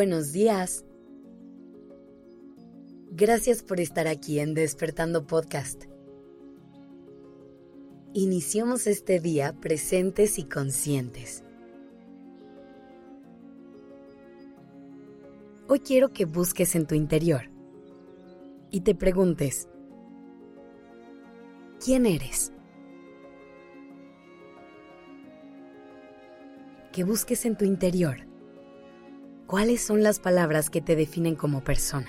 Buenos días. Gracias por estar aquí en Despertando Podcast. Iniciamos este día presentes y conscientes. Hoy quiero que busques en tu interior y te preguntes, ¿quién eres? Que busques en tu interior ¿Cuáles son las palabras que te definen como persona?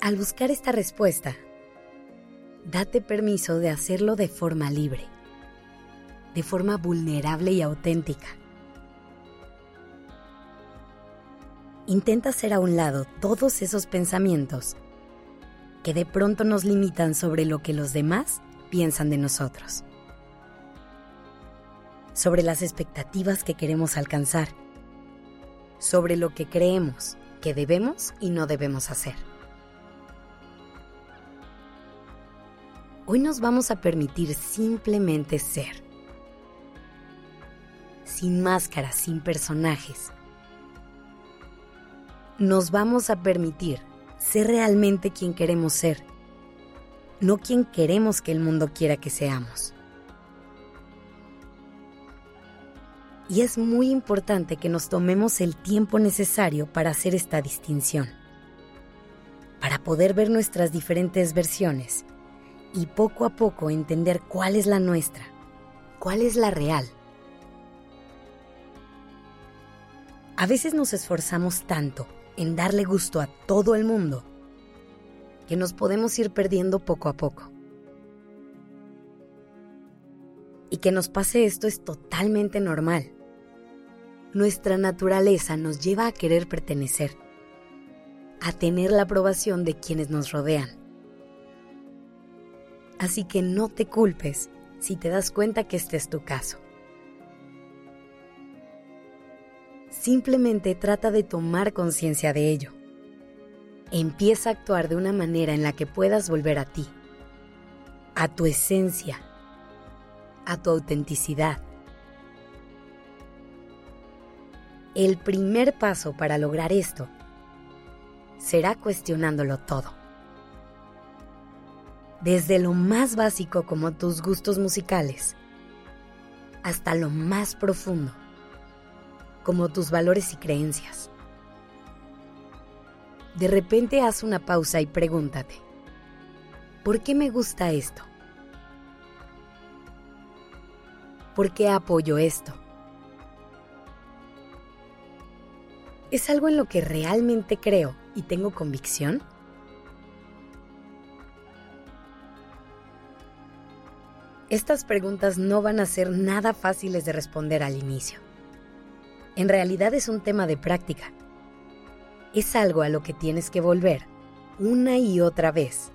Al buscar esta respuesta, date permiso de hacerlo de forma libre, de forma vulnerable y auténtica. Intenta hacer a un lado todos esos pensamientos que de pronto nos limitan sobre lo que los demás piensan de nosotros sobre las expectativas que queremos alcanzar, sobre lo que creemos que debemos y no debemos hacer. Hoy nos vamos a permitir simplemente ser, sin máscaras, sin personajes. Nos vamos a permitir ser realmente quien queremos ser, no quien queremos que el mundo quiera que seamos. Y es muy importante que nos tomemos el tiempo necesario para hacer esta distinción, para poder ver nuestras diferentes versiones y poco a poco entender cuál es la nuestra, cuál es la real. A veces nos esforzamos tanto en darle gusto a todo el mundo que nos podemos ir perdiendo poco a poco. Y que nos pase esto es totalmente normal nuestra naturaleza nos lleva a querer pertenecer, a tener la aprobación de quienes nos rodean. Así que no te culpes si te das cuenta que este es tu caso. Simplemente trata de tomar conciencia de ello. Empieza a actuar de una manera en la que puedas volver a ti, a tu esencia, a tu autenticidad El primer paso para lograr esto será cuestionándolo todo. Desde lo más básico como tus gustos musicales, hasta lo más profundo, como tus valores y creencias. De repente haz una pausa y pregúntate, ¿por qué me gusta esto? ¿Por qué apoyo esto? ¿Es algo en lo que realmente creo y tengo convicción? Estas preguntas no van a ser nada fáciles de responder al inicio. En realidad es un tema de práctica. Es algo a lo que tienes que volver una y otra vez,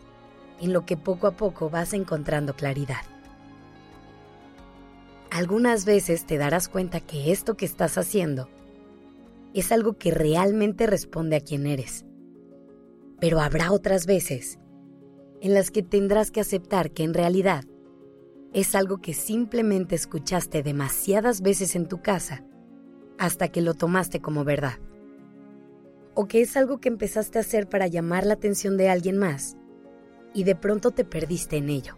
en lo que poco a poco vas encontrando claridad. Algunas veces te darás cuenta que esto que estás haciendo es algo que realmente responde a quién eres. Pero habrá otras veces en las que tendrás que aceptar que en realidad es algo que simplemente escuchaste demasiadas veces en tu casa hasta que lo tomaste como verdad. O que es algo que empezaste a hacer para llamar la atención de alguien más y de pronto te perdiste en ello.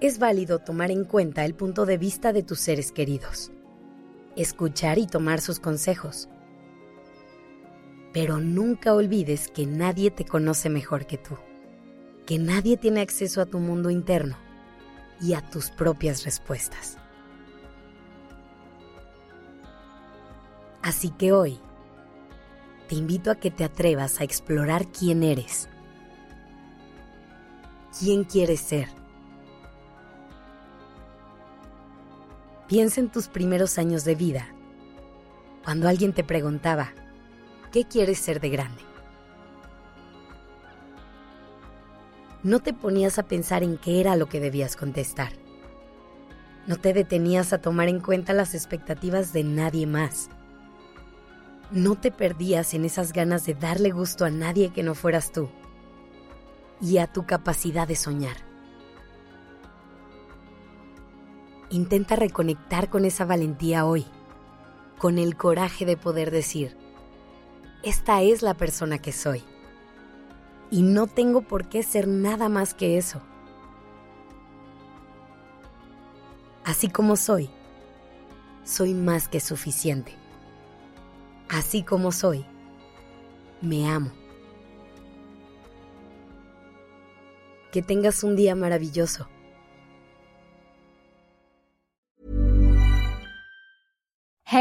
Es válido tomar en cuenta el punto de vista de tus seres queridos, escuchar y tomar sus consejos. Pero nunca olvides que nadie te conoce mejor que tú, que nadie tiene acceso a tu mundo interno y a tus propias respuestas. Así que hoy, te invito a que te atrevas a explorar quién eres, quién quieres ser Piensa en tus primeros años de vida, cuando alguien te preguntaba, ¿qué quieres ser de grande? No te ponías a pensar en qué era lo que debías contestar. No te detenías a tomar en cuenta las expectativas de nadie más. No te perdías en esas ganas de darle gusto a nadie que no fueras tú y a tu capacidad de soñar. Intenta reconectar con esa valentía hoy, con el coraje de poder decir, esta es la persona que soy. Y no tengo por qué ser nada más que eso. Así como soy, soy más que suficiente. Así como soy, me amo. Que tengas un día maravilloso.